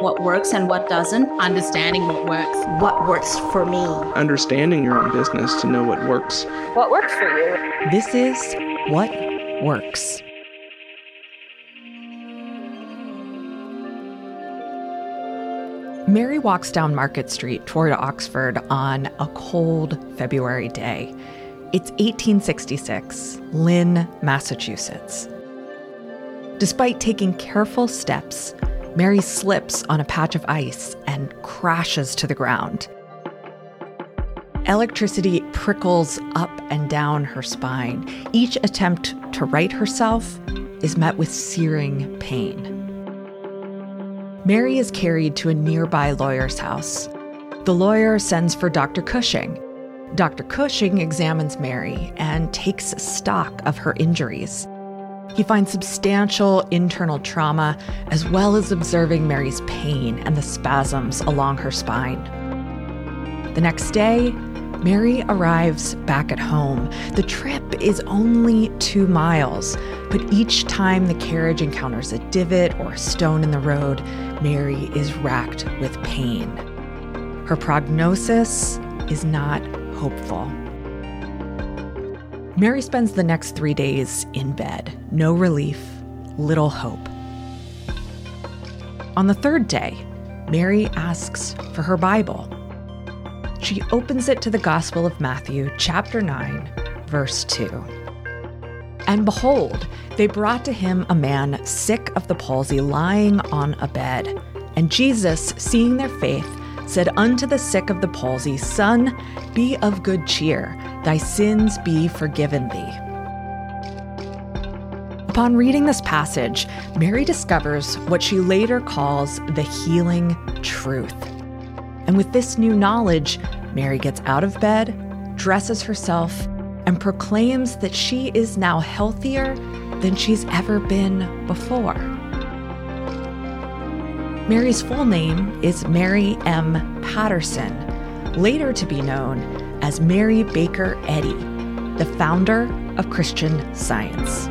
what works and what doesn't, understanding what works. What works for me. Understanding your own business to know what works. What works for you. This is What Works. Mary walks down Market Street toward Oxford on a cold February day. It's 1866, Lynn, Massachusetts. Despite taking careful steps, Mary slips on a patch of ice and crashes to the ground. Electricity prickles up and down her spine. Each attempt to right herself is met with searing pain. Mary is carried to a nearby lawyer's house. The lawyer sends for Dr. Cushing. Dr. Cushing examines Mary and takes stock of her injuries. He finds substantial internal trauma as well as observing Mary's pain and the spasms along her spine. The next day, Mary arrives back at home. The trip is only two miles, but each time the carriage encounters a divot or a stone in the road, Mary is racked with pain. Her prognosis is not hopeful. Mary spends the next three days in bed. No relief, little hope. On the third day, Mary asks for her Bible. She opens it to the Gospel of Matthew, chapter 9, verse 2. And behold, they brought to him a man sick of the palsy lying on a bed. And Jesus, seeing their faith, said unto the sick of the palsy, Son, be of good cheer, thy sins be forgiven thee. Upon reading this passage, Mary discovers what she later calls the healing truth. And with this new knowledge, Mary gets out of bed, dresses herself, and proclaims that she is now healthier than she's ever been before. Mary's full name is Mary M. Patterson, later to be known as Mary Baker Eddy, the founder of Christian Science.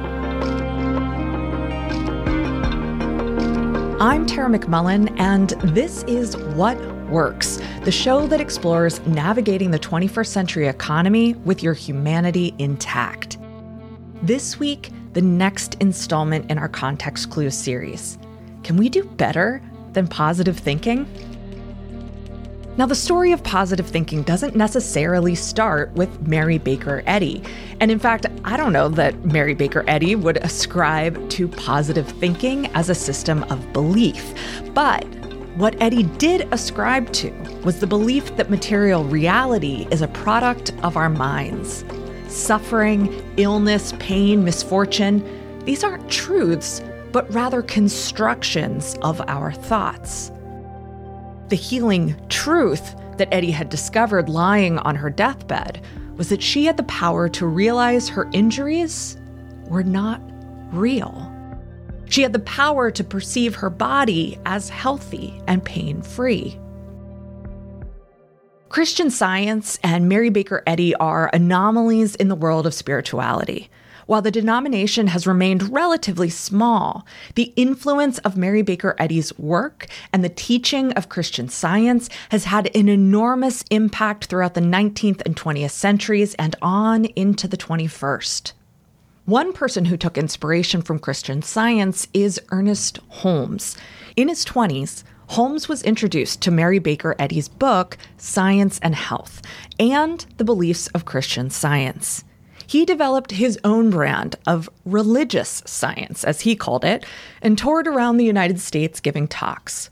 I'm Tara McMullin, and this is What Works, the show that explores navigating the 21st century economy with your humanity intact. This week, the next installment in our Context Clues series. Can we do better than positive thinking? Now, the story of positive thinking doesn't necessarily start with Mary Baker Eddy. And in fact, I don't know that Mary Baker Eddy would ascribe to positive thinking as a system of belief. But what Eddy did ascribe to was the belief that material reality is a product of our minds. Suffering, illness, pain, misfortune, these aren't truths, but rather constructions of our thoughts. The healing truth that Eddy had discovered lying on her deathbed was that she had the power to realize her injuries were not real. She had the power to perceive her body as healthy and pain free. Christian science and Mary Baker Eddy are anomalies in the world of spirituality. While the denomination has remained relatively small, the influence of Mary Baker Eddy's work and the teaching of Christian science has had an enormous impact throughout the 19th and 20th centuries and on into the 21st. One person who took inspiration from Christian science is Ernest Holmes. In his 20s, Holmes was introduced to Mary Baker Eddy's book, Science and Health, and the beliefs of Christian science he developed his own brand of religious science, as he called it, and toured around the United States giving talks.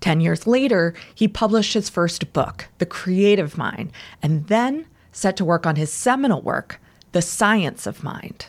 Ten years later, he published his first book, The Creative Mind, and then set to work on his seminal work, The Science of Mind.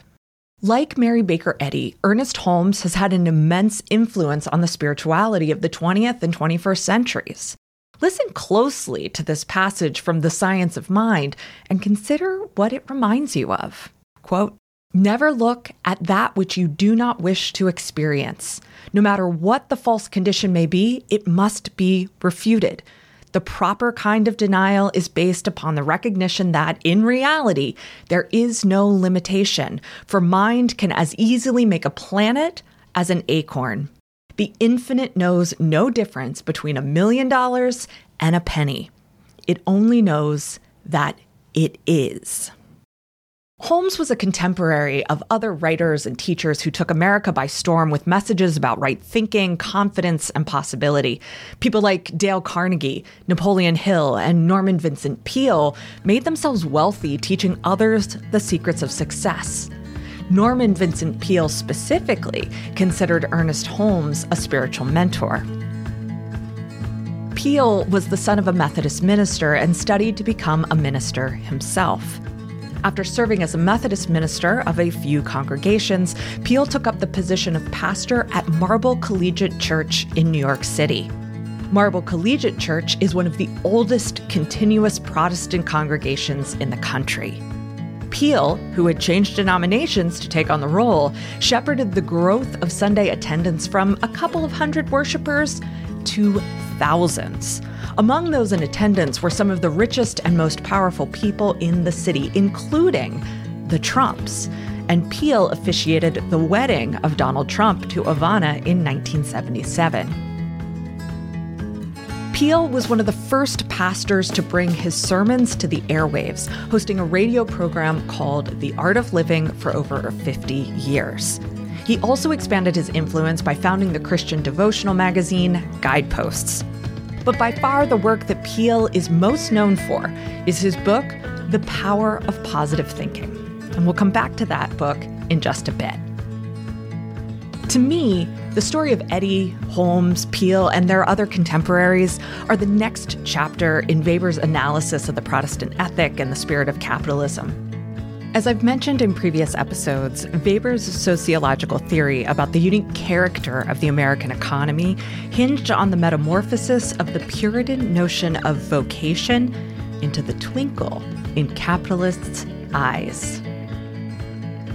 Like Mary Baker Eddy, Ernest Holmes has had an immense influence on the spirituality of the 20th and 21st centuries. Listen closely to this passage from The Science of Mind and consider what it reminds you of. Quote, Never look at that which you do not wish to experience. No matter what the false condition may be, it must be refuted. The proper kind of denial is based upon the recognition that, in reality, there is no limitation, for mind can as easily make a planet as an acorn. The infinite knows no difference between a million dollars and a penny. It only knows that it is. Holmes was a contemporary of other writers and teachers who took America by storm with messages about right thinking, confidence, and possibility. People like Dale Carnegie, Napoleon Hill, and Norman Vincent Peale made themselves wealthy teaching others the secrets of success. Norman Vincent Peale specifically considered Ernest Holmes a spiritual mentor. Peale was the son of a Methodist minister and studied to become a minister himself. After serving as a Methodist minister of a few congregations, Peale took up the position of pastor at Marble Collegiate Church in New York City. Marble Collegiate Church is one of the oldest continuous Protestant congregations in the country. Peale, who had changed denominations to take on the role, shepherded the growth of Sunday attendance from a couple of hundred worshippers to thousands. Among those in attendance were some of the richest and most powerful people in the city, including the Trumps. And Peale officiated the wedding of Donald Trump to Ivana in 1977. Peale was one of the first pastors to bring his sermons to the airwaves, hosting a radio program called The Art of Living for over 50 years. He also expanded his influence by founding the Christian devotional magazine Guideposts. But by far, the work that Peale is most known for is his book, The Power of Positive Thinking. And we'll come back to that book in just a bit. To me, the story of Eddy, Holmes, Peale, and their other contemporaries are the next chapter in Weber's analysis of the Protestant ethic and the spirit of capitalism. As I've mentioned in previous episodes, Weber's sociological theory about the unique character of the American economy hinged on the metamorphosis of the Puritan notion of vocation into the twinkle in capitalists' eyes.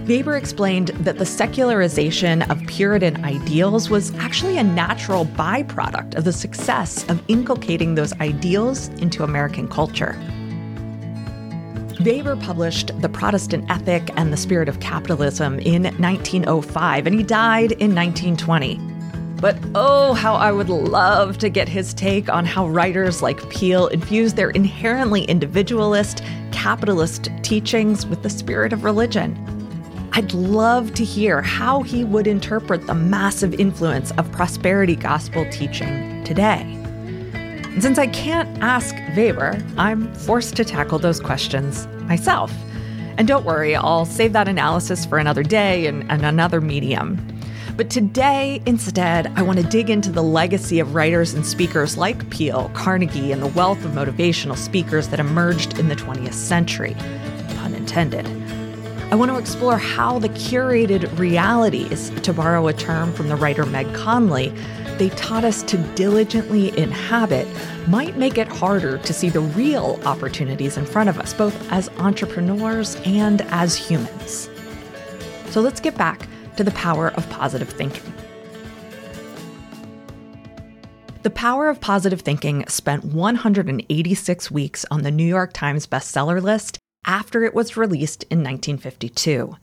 Weber explained that the secularization of Puritan ideals was actually a natural byproduct of the success of inculcating those ideals into American culture. Weber published The Protestant Ethic and the Spirit of Capitalism in 1905, and he died in 1920. But oh, how I would love to get his take on how writers like Peale infuse their inherently individualist, capitalist teachings with the spirit of religion. I'd love to hear how he would interpret the massive influence of prosperity gospel teaching today. And since I can't ask Weber, I'm forced to tackle those questions myself. And don't worry, I'll save that analysis for another day and, and another medium. But today, instead, I want to dig into the legacy of writers and speakers like Peale, Carnegie, and the wealth of motivational speakers that emerged in the 20th century. Pun intended. I want to explore how the curated realities, to borrow a term from the writer Meg Conley, they taught us to diligently inhabit might make it harder to see the real opportunities in front of us, both as entrepreneurs and as humans. So let's get back to the power of positive thinking. The Power of Positive Thinking spent 186 weeks on the New York Times bestseller list after it was released in 1952.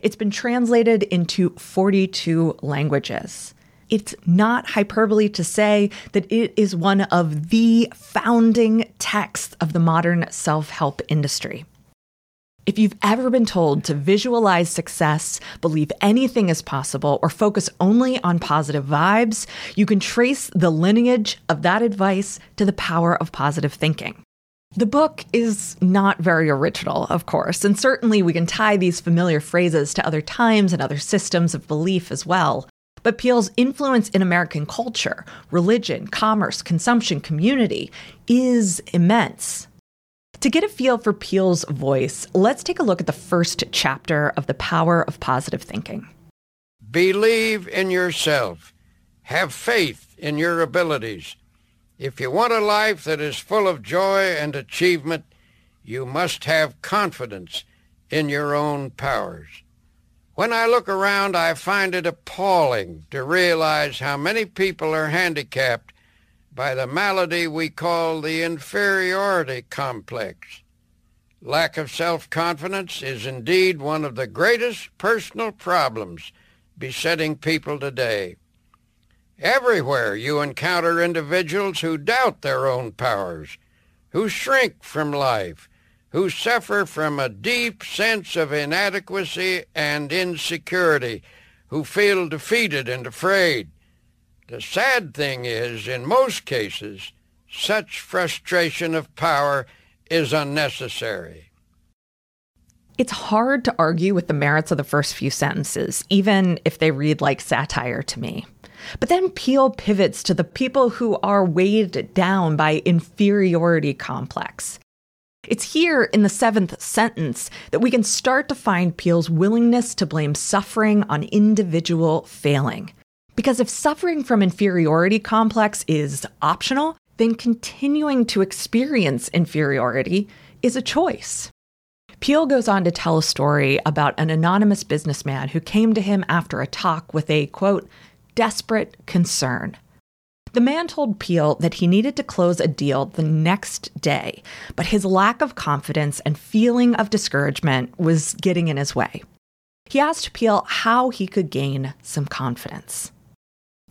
It's been translated into 42 languages it's not hyperbole to say that it is one of the founding texts of the modern self help industry. If you've ever been told to visualize success, believe anything is possible, or focus only on positive vibes, you can trace the lineage of that advice to the power of positive thinking. The book is not very original, of course, and certainly we can tie these familiar phrases to other times and other systems of belief as well. But Peale's influence in American culture, religion, commerce, consumption, community is immense. To get a feel for Peale's voice, let's take a look at the first chapter of The Power of Positive Thinking. Believe in yourself. Have faith in your abilities. If you want a life that is full of joy and achievement, you must have confidence in your own powers. When I look around, I find it appalling to realize how many people are handicapped by the malady we call the inferiority complex. Lack of self-confidence is indeed one of the greatest personal problems besetting people today. Everywhere you encounter individuals who doubt their own powers, who shrink from life, who suffer from a deep sense of inadequacy and insecurity, who feel defeated and afraid. The sad thing is, in most cases, such frustration of power is unnecessary. It's hard to argue with the merits of the first few sentences, even if they read like satire to me. But then Peale pivots to the people who are weighed down by inferiority complex. It's here in the seventh sentence that we can start to find Peale's willingness to blame suffering on individual failing. Because if suffering from inferiority complex is optional, then continuing to experience inferiority is a choice. Peale goes on to tell a story about an anonymous businessman who came to him after a talk with a quote, desperate concern. The man told Peale that he needed to close a deal the next day, but his lack of confidence and feeling of discouragement was getting in his way. He asked Peale how he could gain some confidence.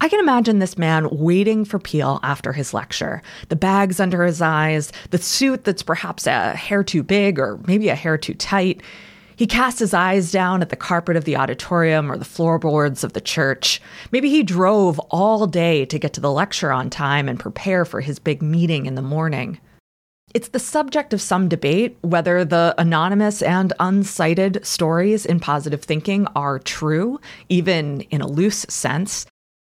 I can imagine this man waiting for Peale after his lecture, the bags under his eyes, the suit that's perhaps a hair too big or maybe a hair too tight. He cast his eyes down at the carpet of the auditorium or the floorboards of the church. Maybe he drove all day to get to the lecture on time and prepare for his big meeting in the morning. It's the subject of some debate whether the anonymous and uncited stories in positive thinking are true, even in a loose sense.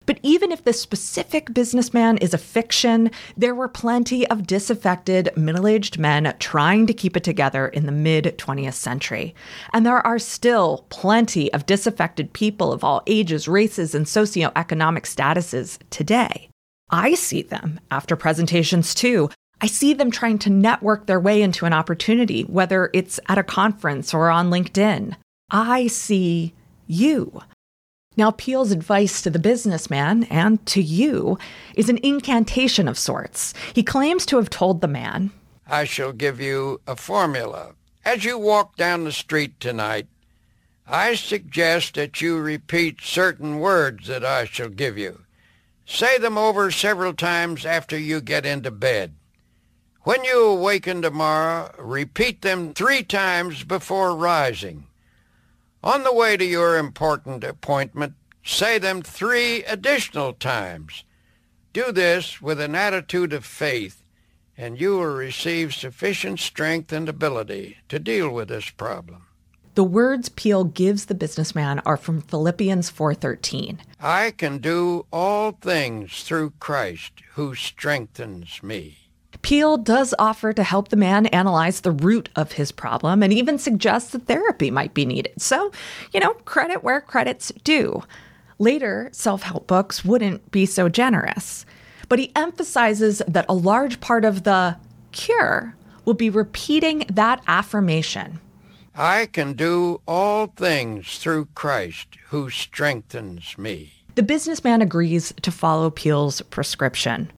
But even if this specific businessman is a fiction, there were plenty of disaffected, middle aged men trying to keep it together in the mid 20th century. And there are still plenty of disaffected people of all ages, races, and socioeconomic statuses today. I see them after presentations too. I see them trying to network their way into an opportunity, whether it's at a conference or on LinkedIn. I see you. Now, Peale's advice to the businessman and to you is an incantation of sorts. He claims to have told the man, I shall give you a formula. As you walk down the street tonight, I suggest that you repeat certain words that I shall give you. Say them over several times after you get into bed. When you awaken tomorrow, repeat them three times before rising. On the way to your important appointment, say them three additional times. Do this with an attitude of faith, and you will receive sufficient strength and ability to deal with this problem. The words Peale gives the businessman are from Philippians 4:13. I can do all things through Christ who strengthens me. Peale does offer to help the man analyze the root of his problem and even suggests that therapy might be needed. So, you know, credit where credit's due. Later, self help books wouldn't be so generous. But he emphasizes that a large part of the cure will be repeating that affirmation. I can do all things through Christ who strengthens me. The businessman agrees to follow Peale's prescription.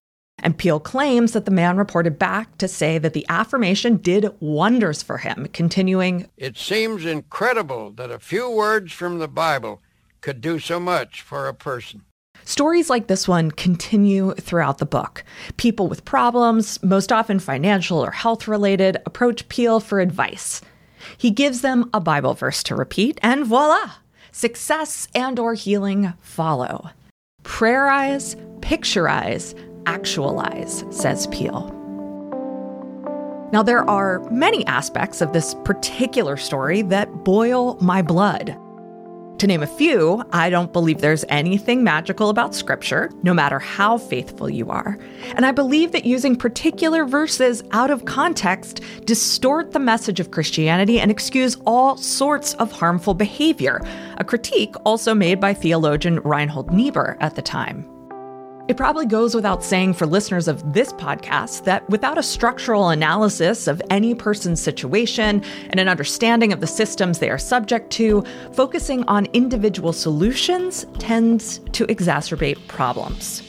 And Peale claims that the man reported back to say that the affirmation did wonders for him, continuing, It seems incredible that a few words from the Bible could do so much for a person. Stories like this one continue throughout the book. People with problems, most often financial or health related, approach Peale for advice. He gives them a Bible verse to repeat, and voila! Success and or healing follow. Prayerize, pictureize, actualize, says Peale. Now, there are many aspects of this particular story that boil my blood. To name a few, I don't believe there's anything magical about Scripture, no matter how faithful you are. And I believe that using particular verses out of context distort the message of Christianity and excuse all sorts of harmful behavior, a critique also made by theologian Reinhold Niebuhr at the time. It probably goes without saying for listeners of this podcast that without a structural analysis of any person's situation and an understanding of the systems they are subject to, focusing on individual solutions tends to exacerbate problems.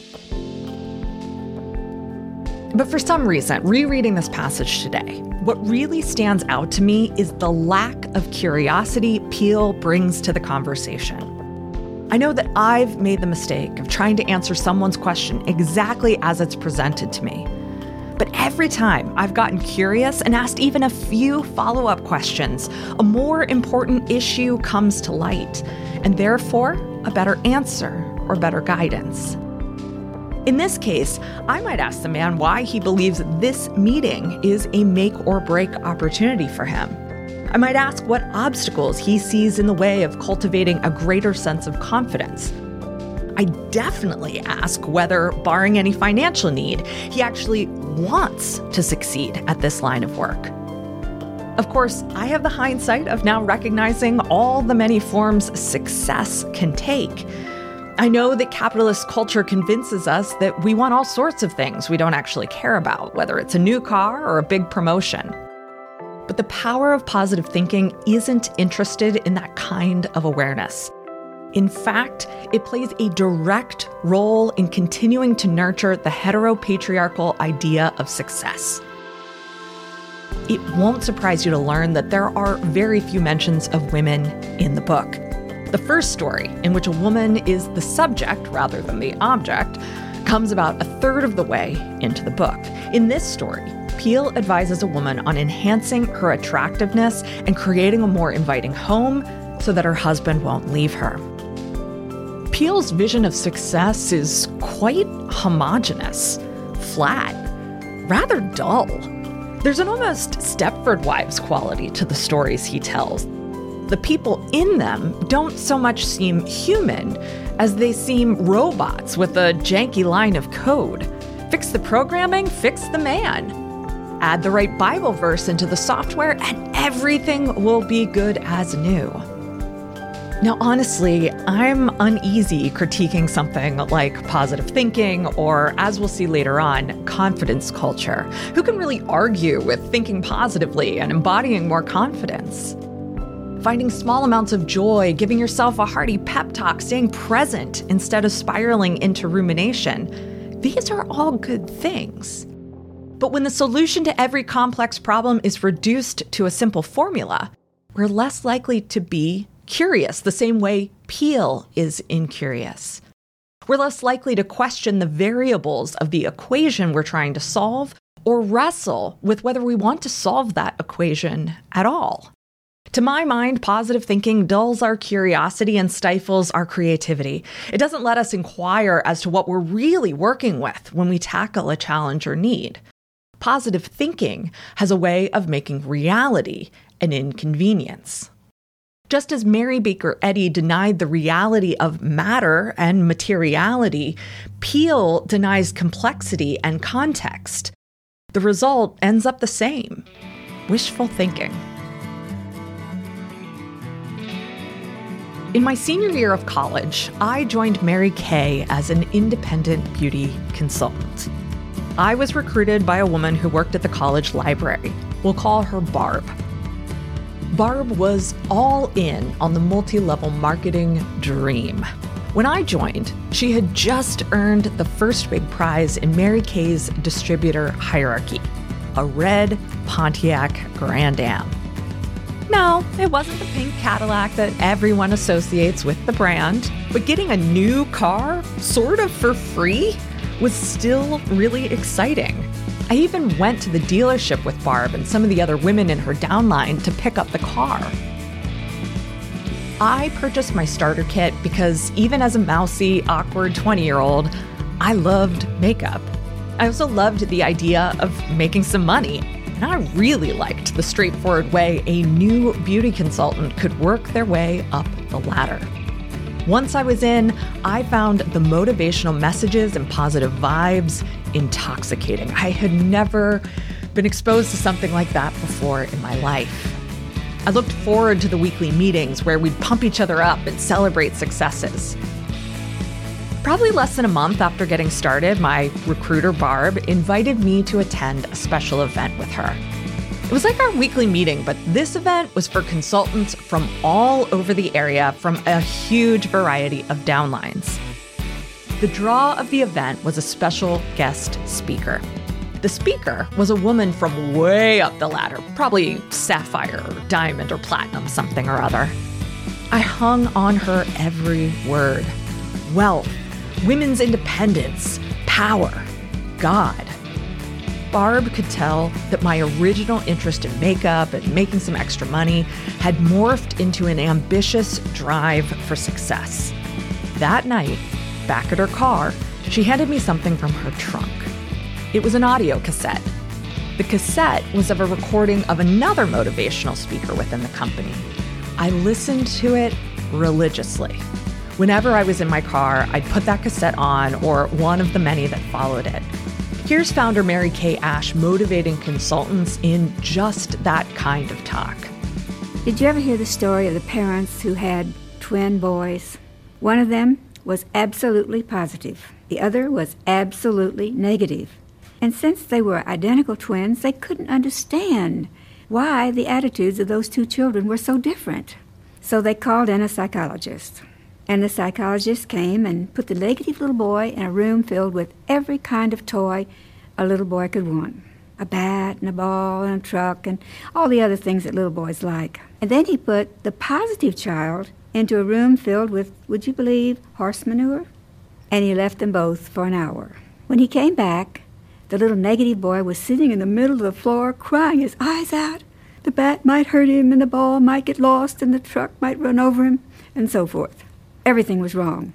But for some reason, rereading this passage today, what really stands out to me is the lack of curiosity Peale brings to the conversation. I know that I've made the mistake of trying to answer someone's question exactly as it's presented to me. But every time I've gotten curious and asked even a few follow up questions, a more important issue comes to light, and therefore a better answer or better guidance. In this case, I might ask the man why he believes this meeting is a make or break opportunity for him. I might ask what obstacles he sees in the way of cultivating a greater sense of confidence. I definitely ask whether, barring any financial need, he actually wants to succeed at this line of work. Of course, I have the hindsight of now recognizing all the many forms success can take. I know that capitalist culture convinces us that we want all sorts of things we don't actually care about, whether it's a new car or a big promotion. But the power of positive thinking isn't interested in that kind of awareness. In fact, it plays a direct role in continuing to nurture the heteropatriarchal idea of success. It won't surprise you to learn that there are very few mentions of women in the book. The first story, in which a woman is the subject rather than the object, comes about a third of the way into the book. In this story, Peale advises a woman on enhancing her attractiveness and creating a more inviting home so that her husband won't leave her. Peale's vision of success is quite homogenous, flat, rather dull. There's an almost Stepford Wives quality to the stories he tells. The people in them don't so much seem human as they seem robots with a janky line of code. Fix the programming, fix the man. Add the right Bible verse into the software, and everything will be good as new. Now, honestly, I'm uneasy critiquing something like positive thinking or, as we'll see later on, confidence culture. Who can really argue with thinking positively and embodying more confidence? Finding small amounts of joy, giving yourself a hearty pep talk, staying present instead of spiraling into rumination. These are all good things. But when the solution to every complex problem is reduced to a simple formula, we're less likely to be curious the same way Peale is incurious. We're less likely to question the variables of the equation we're trying to solve or wrestle with whether we want to solve that equation at all. To my mind, positive thinking dulls our curiosity and stifles our creativity. It doesn't let us inquire as to what we're really working with when we tackle a challenge or need. Positive thinking has a way of making reality an inconvenience. Just as Mary Baker Eddy denied the reality of matter and materiality, Peale denies complexity and context. The result ends up the same wishful thinking. In my senior year of college, I joined Mary Kay as an independent beauty consultant. I was recruited by a woman who worked at the college library. We'll call her Barb. Barb was all in on the multi level marketing dream. When I joined, she had just earned the first big prize in Mary Kay's distributor hierarchy a red Pontiac Grand Am. No, it wasn't the pink Cadillac that everyone associates with the brand, but getting a new car, sort of for free, was still really exciting. I even went to the dealership with Barb and some of the other women in her downline to pick up the car. I purchased my starter kit because even as a mousy, awkward 20 year old, I loved makeup. I also loved the idea of making some money, and I really liked the straightforward way a new beauty consultant could work their way up the ladder. Once I was in, I found the motivational messages and positive vibes intoxicating. I had never been exposed to something like that before in my life. I looked forward to the weekly meetings where we'd pump each other up and celebrate successes. Probably less than a month after getting started, my recruiter Barb invited me to attend a special event with her. It was like our weekly meeting, but this event was for consultants from all over the area from a huge variety of downlines. The draw of the event was a special guest speaker. The speaker was a woman from way up the ladder, probably sapphire or diamond or platinum, something or other. I hung on her every word wealth, women's independence, power, God. Barb could tell that my original interest in makeup and making some extra money had morphed into an ambitious drive for success. That night, back at her car, she handed me something from her trunk. It was an audio cassette. The cassette was of a recording of another motivational speaker within the company. I listened to it religiously. Whenever I was in my car, I'd put that cassette on or one of the many that followed it. Here's founder Mary Kay Ash motivating consultants in just that kind of talk. Did you ever hear the story of the parents who had twin boys? One of them was absolutely positive, the other was absolutely negative. And since they were identical twins, they couldn't understand why the attitudes of those two children were so different. So they called in a psychologist. And the psychologist came and put the negative little boy in a room filled with every kind of toy a little boy could want a bat and a ball and a truck and all the other things that little boys like. And then he put the positive child into a room filled with, would you believe, horse manure? And he left them both for an hour. When he came back, the little negative boy was sitting in the middle of the floor crying his eyes out. The bat might hurt him, and the ball might get lost, and the truck might run over him, and so forth. Everything was wrong.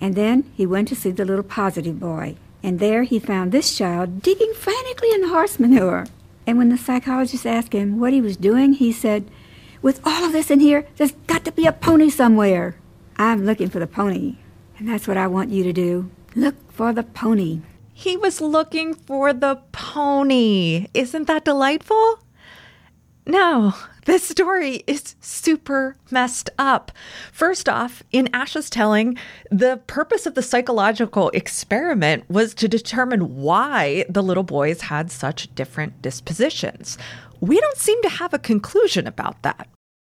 And then he went to see the little positive boy, and there he found this child digging frantically in the horse manure. And when the psychologist asked him what he was doing, he said, With all of this in here, there's got to be a pony somewhere. I'm looking for the pony, and that's what I want you to do. Look for the pony. He was looking for the pony. Isn't that delightful? No, this story is super messed up. First off, in Ash's telling, the purpose of the psychological experiment was to determine why the little boys had such different dispositions. We don't seem to have a conclusion about that.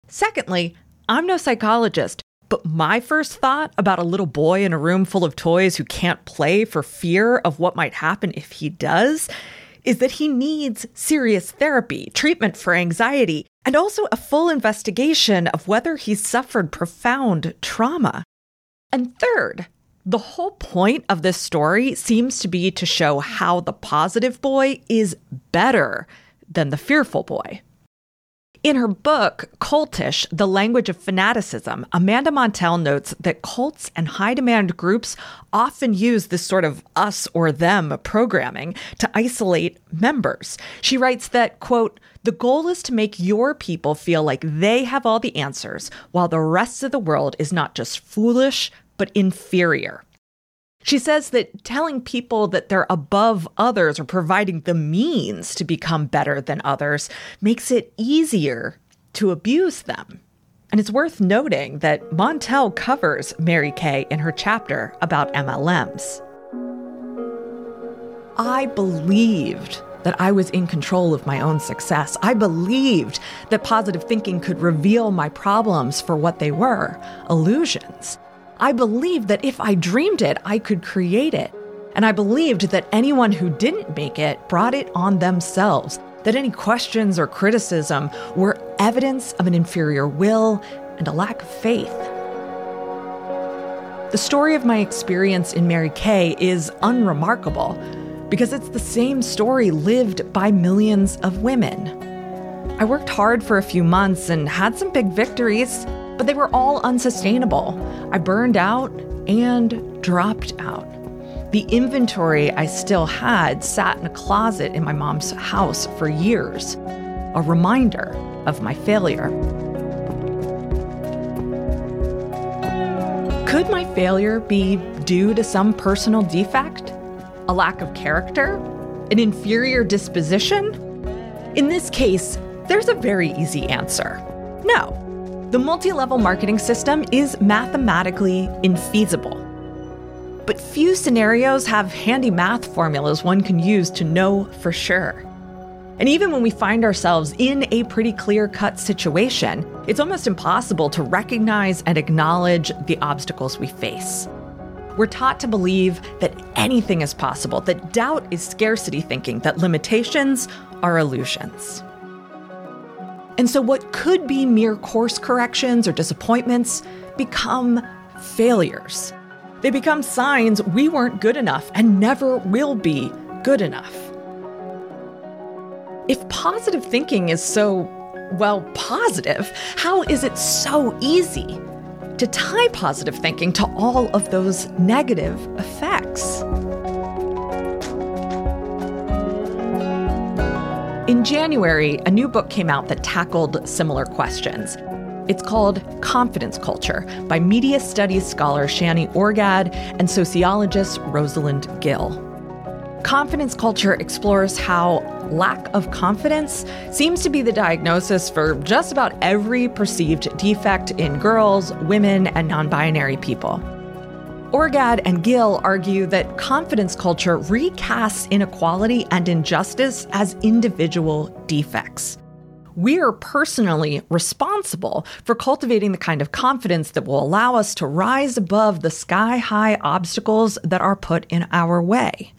Secondly, I'm no psychologist, but my first thought about a little boy in a room full of toys who can't play for fear of what might happen if he does is that he needs serious therapy, treatment for anxiety, and also a full investigation of whether he's suffered profound trauma. And third, the whole point of this story seems to be to show how the positive boy is better than the fearful boy. In her book, Cultish The Language of Fanaticism, Amanda Montell notes that cults and high demand groups often use this sort of us or them programming to isolate members. She writes that, quote, the goal is to make your people feel like they have all the answers, while the rest of the world is not just foolish, but inferior. She says that telling people that they're above others or providing the means to become better than others makes it easier to abuse them. And it's worth noting that Montell covers Mary Kay in her chapter about MLMs. I believed that I was in control of my own success. I believed that positive thinking could reveal my problems for what they were illusions. I believed that if I dreamed it, I could create it. And I believed that anyone who didn't make it brought it on themselves, that any questions or criticism were evidence of an inferior will and a lack of faith. The story of my experience in Mary Kay is unremarkable because it's the same story lived by millions of women. I worked hard for a few months and had some big victories, but they were all unsustainable. I burned out and dropped out. The inventory I still had sat in a closet in my mom's house for years, a reminder of my failure. Could my failure be due to some personal defect? A lack of character? An inferior disposition? In this case, there's a very easy answer no. The multi level marketing system is mathematically infeasible. But few scenarios have handy math formulas one can use to know for sure. And even when we find ourselves in a pretty clear cut situation, it's almost impossible to recognize and acknowledge the obstacles we face. We're taught to believe that anything is possible, that doubt is scarcity thinking, that limitations are illusions. And so, what could be mere course corrections or disappointments become failures. They become signs we weren't good enough and never will be good enough. If positive thinking is so, well, positive, how is it so easy to tie positive thinking to all of those negative effects? In January, a new book came out that tackled similar questions. It's called Confidence Culture by media studies scholar Shani Orgad and sociologist Rosalind Gill. Confidence culture explores how lack of confidence seems to be the diagnosis for just about every perceived defect in girls, women, and non binary people. Orgad and Gill argue that confidence culture recasts inequality and injustice as individual defects. We are personally responsible for cultivating the kind of confidence that will allow us to rise above the sky high obstacles that are put in our way.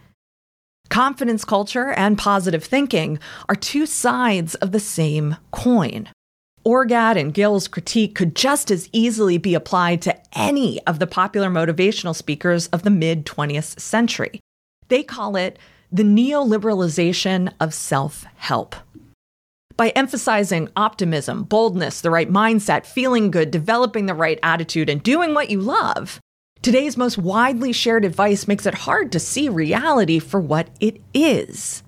Confidence culture and positive thinking are two sides of the same coin. Orgad and Gill's critique could just as easily be applied to any of the popular motivational speakers of the mid 20th century. They call it the neoliberalization of self help. By emphasizing optimism, boldness, the right mindset, feeling good, developing the right attitude, and doing what you love, Today's most widely shared advice makes it hard to see reality for what it is.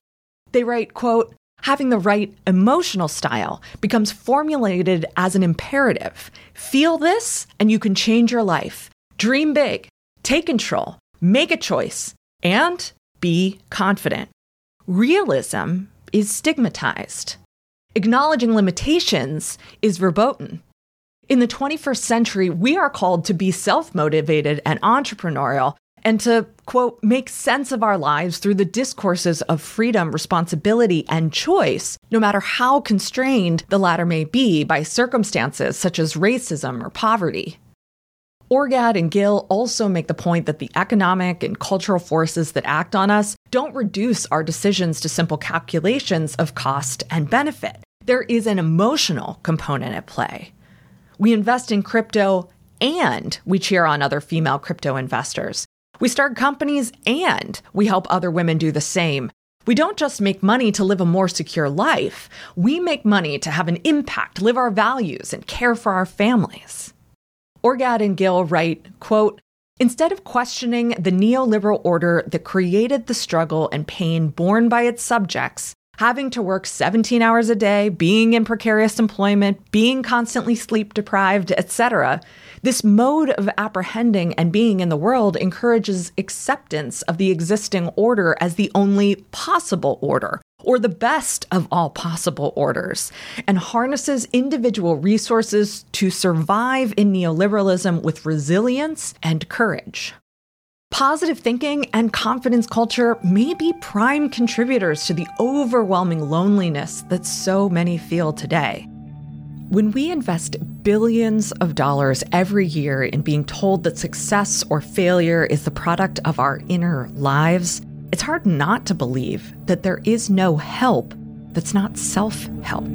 They write, quote, having the right emotional style becomes formulated as an imperative. Feel this and you can change your life. Dream big, take control, make a choice, and be confident. Realism is stigmatized. Acknowledging limitations is verboten. In the 21st century, we are called to be self motivated and entrepreneurial and to, quote, make sense of our lives through the discourses of freedom, responsibility, and choice, no matter how constrained the latter may be by circumstances such as racism or poverty. Orgad and Gill also make the point that the economic and cultural forces that act on us don't reduce our decisions to simple calculations of cost and benefit. There is an emotional component at play. We invest in crypto and we cheer on other female crypto investors. We start companies and we help other women do the same. We don't just make money to live a more secure life. We make money to have an impact, live our values, and care for our families. Orgad and Gill write, quote, Instead of questioning the neoliberal order that created the struggle and pain borne by its subjects, having to work 17 hours a day, being in precarious employment, being constantly sleep deprived, etc. This mode of apprehending and being in the world encourages acceptance of the existing order as the only possible order, or the best of all possible orders, and harnesses individual resources to survive in neoliberalism with resilience and courage. Positive thinking and confidence culture may be prime contributors to the overwhelming loneliness that so many feel today. When we invest billions of dollars every year in being told that success or failure is the product of our inner lives, it's hard not to believe that there is no help that's not self help.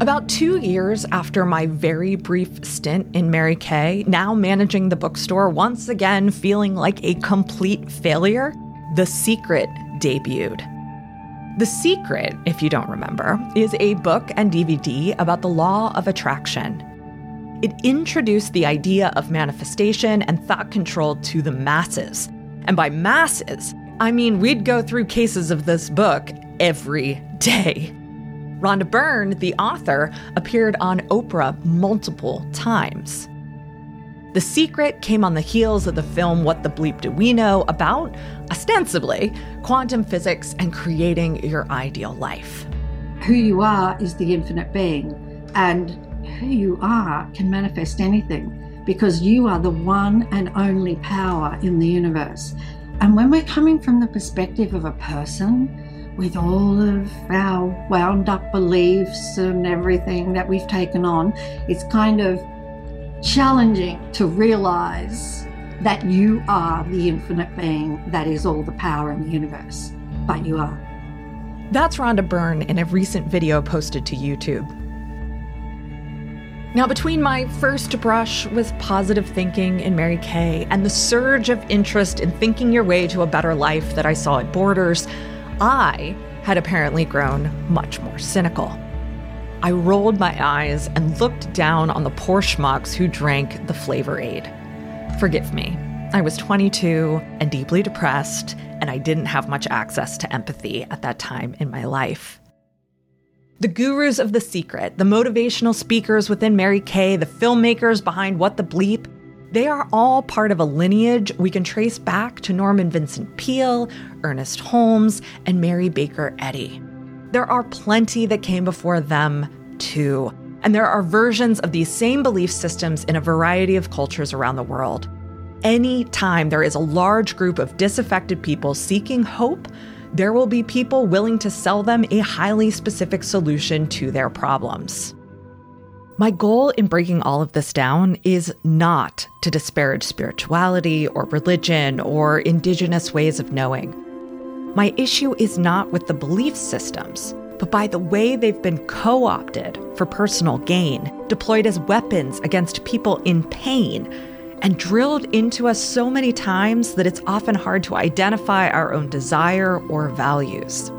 About two years after my very brief stint in Mary Kay, now managing the bookstore, once again feeling like a complete failure, The Secret debuted. The Secret, if you don't remember, is a book and DVD about the law of attraction. It introduced the idea of manifestation and thought control to the masses. And by masses, I mean we'd go through cases of this book every day. Rhonda Byrne, the author, appeared on Oprah multiple times. The Secret came on the heels of the film What the Bleep Do We Know about, ostensibly, quantum physics and creating your ideal life. Who you are is the infinite being, and who you are can manifest anything because you are the one and only power in the universe. And when we're coming from the perspective of a person, with all of our wound up beliefs and everything that we've taken on, it's kind of challenging to realize that you are the infinite being that is all the power in the universe. But you are. That's Rhonda Byrne in a recent video posted to YouTube. Now, between my first brush with positive thinking in Mary Kay and the surge of interest in thinking your way to a better life that I saw at Borders, I had apparently grown much more cynical. I rolled my eyes and looked down on the poor schmucks who drank the Flavor Aid. Forgive me, I was 22 and deeply depressed, and I didn't have much access to empathy at that time in my life. The gurus of The Secret, the motivational speakers within Mary Kay, the filmmakers behind What the Bleep, they are all part of a lineage we can trace back to Norman Vincent Peale, Ernest Holmes, and Mary Baker Eddy. There are plenty that came before them, too, and there are versions of these same belief systems in a variety of cultures around the world. Any time there is a large group of disaffected people seeking hope, there will be people willing to sell them a highly specific solution to their problems. My goal in breaking all of this down is not to disparage spirituality or religion or indigenous ways of knowing. My issue is not with the belief systems, but by the way they've been co opted for personal gain, deployed as weapons against people in pain, and drilled into us so many times that it's often hard to identify our own desire or values.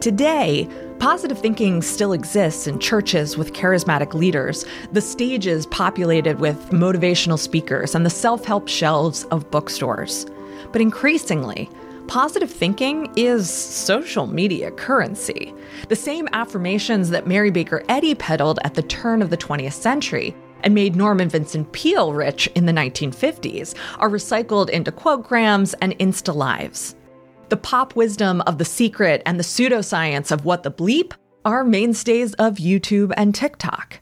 Today, positive thinking still exists in churches with charismatic leaders, the stages populated with motivational speakers, and the self help shelves of bookstores. But increasingly, positive thinking is social media currency. The same affirmations that Mary Baker Eddy peddled at the turn of the 20th century and made Norman Vincent Peale rich in the 1950s are recycled into quotegrams and Insta Lives. The pop wisdom of The Secret and the pseudoscience of What the Bleep are mainstays of YouTube and TikTok.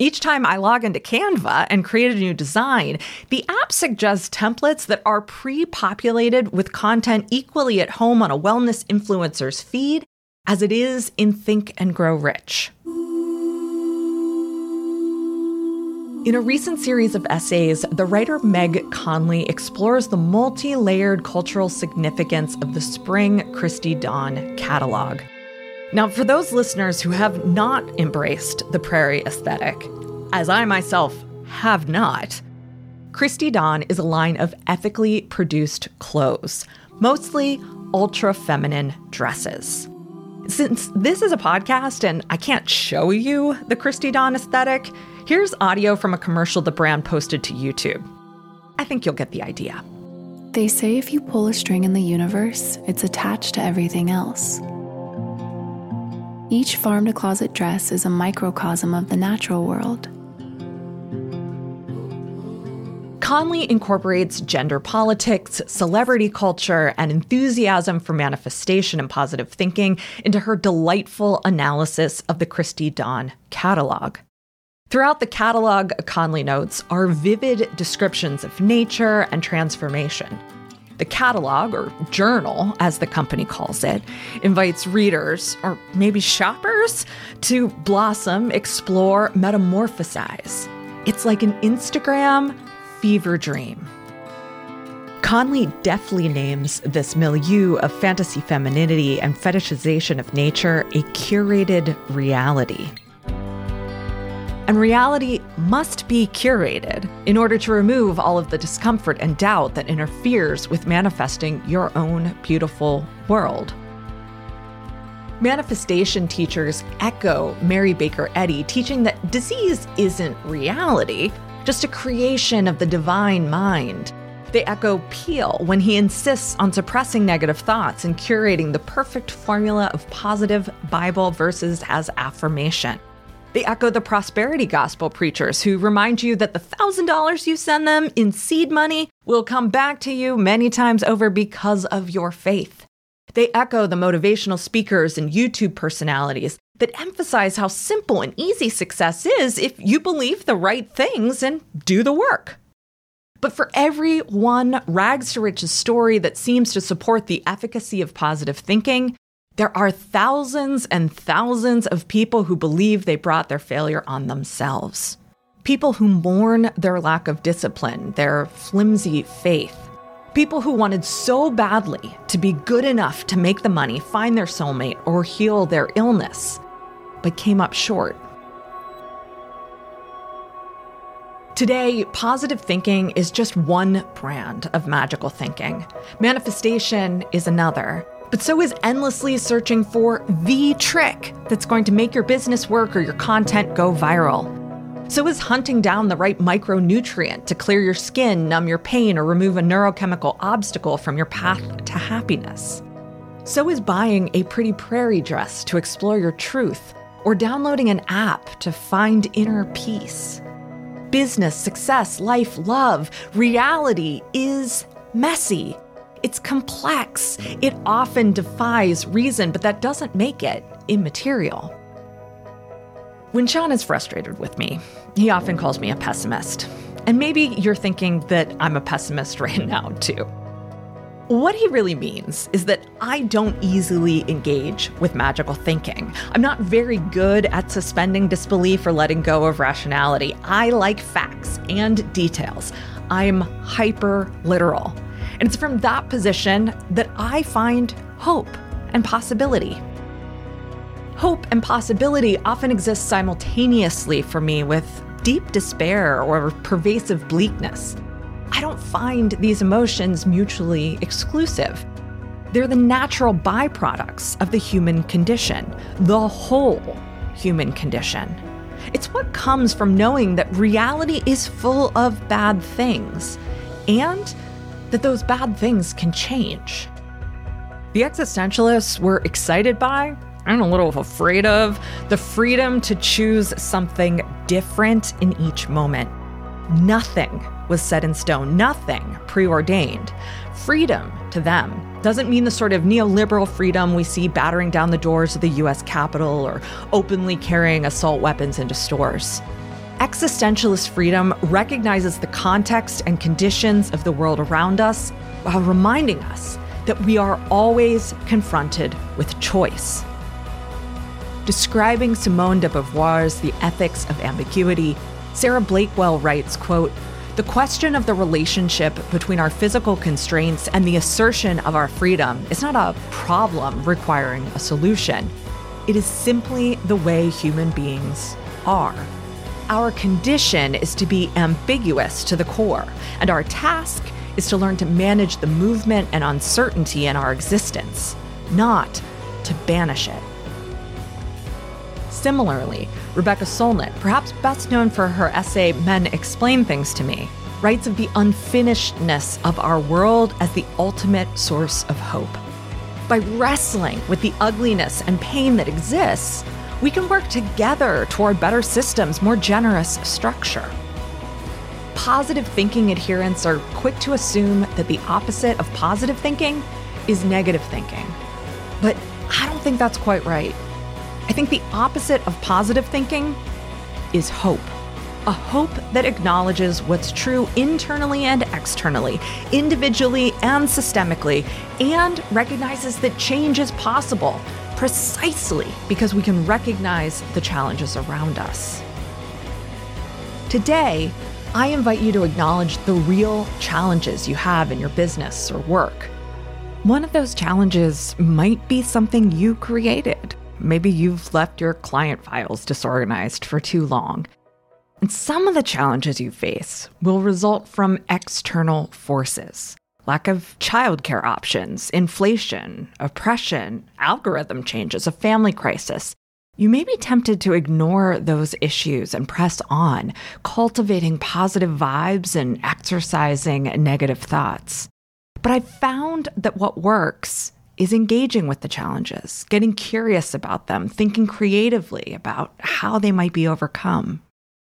Each time I log into Canva and create a new design, the app suggests templates that are pre populated with content equally at home on a wellness influencer's feed as it is in Think and Grow Rich. In a recent series of essays, the writer Meg Conley explores the multi layered cultural significance of the Spring Christy Dawn catalog. Now, for those listeners who have not embraced the prairie aesthetic, as I myself have not, Christy Dawn is a line of ethically produced clothes, mostly ultra feminine dresses. Since this is a podcast and I can't show you the Christy Dawn aesthetic, Here's audio from a commercial the brand posted to YouTube. I think you'll get the idea. They say if you pull a string in the universe, it's attached to everything else. Each farm to closet dress is a microcosm of the natural world. Conley incorporates gender politics, celebrity culture, and enthusiasm for manifestation and positive thinking into her delightful analysis of the Christy Dawn catalog. Throughout the catalog, Conley notes are vivid descriptions of nature and transformation. The catalog, or journal as the company calls it, invites readers, or maybe shoppers, to blossom, explore, metamorphosize. It's like an Instagram fever dream. Conley deftly names this milieu of fantasy femininity and fetishization of nature a curated reality. And reality must be curated in order to remove all of the discomfort and doubt that interferes with manifesting your own beautiful world. Manifestation teachers echo Mary Baker Eddy, teaching that disease isn't reality, just a creation of the divine mind. They echo Peale when he insists on suppressing negative thoughts and curating the perfect formula of positive Bible verses as affirmation. They echo the prosperity gospel preachers who remind you that the $1,000 you send them in seed money will come back to you many times over because of your faith. They echo the motivational speakers and YouTube personalities that emphasize how simple and easy success is if you believe the right things and do the work. But for every one rags to riches story that seems to support the efficacy of positive thinking, there are thousands and thousands of people who believe they brought their failure on themselves. People who mourn their lack of discipline, their flimsy faith. People who wanted so badly to be good enough to make the money, find their soulmate, or heal their illness, but came up short. Today, positive thinking is just one brand of magical thinking. Manifestation is another. But so is endlessly searching for the trick that's going to make your business work or your content go viral. So is hunting down the right micronutrient to clear your skin, numb your pain, or remove a neurochemical obstacle from your path to happiness. So is buying a pretty prairie dress to explore your truth, or downloading an app to find inner peace. Business, success, life, love, reality is messy. It's complex. It often defies reason, but that doesn't make it immaterial. When Sean is frustrated with me, he often calls me a pessimist. And maybe you're thinking that I'm a pessimist right now, too. What he really means is that I don't easily engage with magical thinking. I'm not very good at suspending disbelief or letting go of rationality. I like facts and details. I'm hyper literal. And it's from that position that I find hope and possibility. Hope and possibility often exist simultaneously for me with deep despair or pervasive bleakness. I don't find these emotions mutually exclusive. They're the natural byproducts of the human condition, the whole human condition. It's what comes from knowing that reality is full of bad things and that those bad things can change. The existentialists were excited by I'm a little afraid of the freedom to choose something different in each moment. Nothing was set in stone, nothing preordained. Freedom to them doesn't mean the sort of neoliberal freedom we see battering down the doors of the US Capitol or openly carrying assault weapons into stores. Existentialist freedom recognizes the context and conditions of the world around us while reminding us that we are always confronted with choice. Describing Simone de Beauvoir's The Ethics of Ambiguity, Sarah Bakewell writes, quote, the question of the relationship between our physical constraints and the assertion of our freedom is not a problem requiring a solution. It is simply the way human beings are. Our condition is to be ambiguous to the core, and our task is to learn to manage the movement and uncertainty in our existence, not to banish it. Similarly, Rebecca Solnit, perhaps best known for her essay Men Explain Things to Me, writes of the unfinishedness of our world as the ultimate source of hope. By wrestling with the ugliness and pain that exists, we can work together toward better systems, more generous structure. Positive thinking adherents are quick to assume that the opposite of positive thinking is negative thinking. But I don't think that's quite right. I think the opposite of positive thinking is hope. A hope that acknowledges what's true internally and externally, individually and systemically, and recognizes that change is possible precisely because we can recognize the challenges around us. Today, I invite you to acknowledge the real challenges you have in your business or work. One of those challenges might be something you created. Maybe you've left your client files disorganized for too long. And some of the challenges you face will result from external forces lack of childcare options, inflation, oppression, algorithm changes, a family crisis. You may be tempted to ignore those issues and press on, cultivating positive vibes and exercising negative thoughts. But I've found that what works is engaging with the challenges, getting curious about them, thinking creatively about how they might be overcome.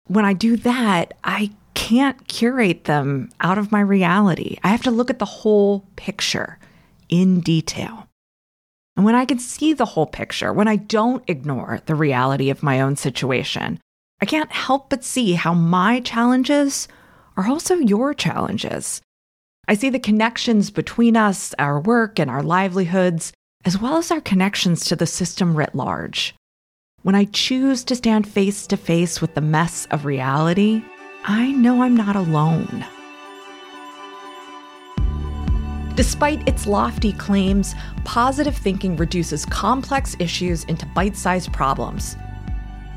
When I do that, I can't curate them out of my reality. I have to look at the whole picture in detail. And when I can see the whole picture, when I don't ignore the reality of my own situation, I can't help but see how my challenges are also your challenges. I see the connections between us, our work, and our livelihoods, as well as our connections to the system writ large. When I choose to stand face to face with the mess of reality, I know I'm not alone. Despite its lofty claims, positive thinking reduces complex issues into bite sized problems.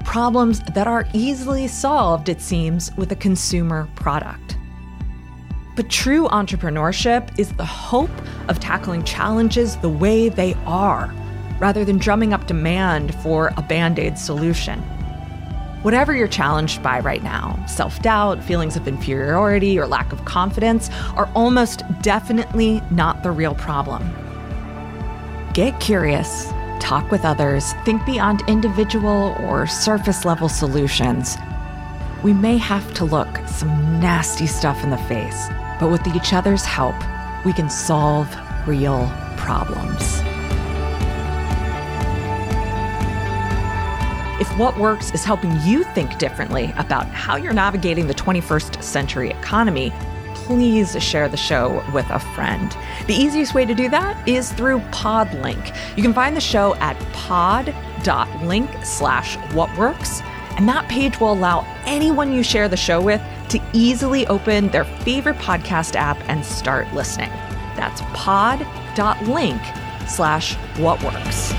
Problems that are easily solved, it seems, with a consumer product. But true entrepreneurship is the hope of tackling challenges the way they are, rather than drumming up demand for a band aid solution. Whatever you're challenged by right now, self doubt, feelings of inferiority, or lack of confidence are almost definitely not the real problem. Get curious, talk with others, think beyond individual or surface level solutions. We may have to look some nasty stuff in the face, but with each other's help, we can solve real problems. If what works is helping you think differently about how you're navigating the 21st century economy, please share the show with a friend. The easiest way to do that is through Podlink. You can find the show at pod.link slash whatworks, and that page will allow anyone you share the show with to easily open their favorite podcast app and start listening. That's pod.link slash whatworks.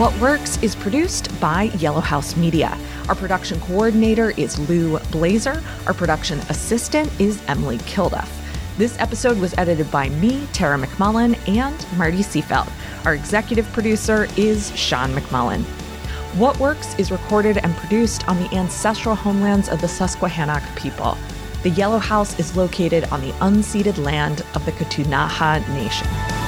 What Works is produced by Yellow House Media. Our production coordinator is Lou Blazer. Our production assistant is Emily Kilduff. This episode was edited by me, Tara McMullin, and Marty Seafeld. Our executive producer is Sean McMullin. What Works is recorded and produced on the ancestral homelands of the Susquehannock people. The Yellow House is located on the unceded land of the Ktunaxa Nation.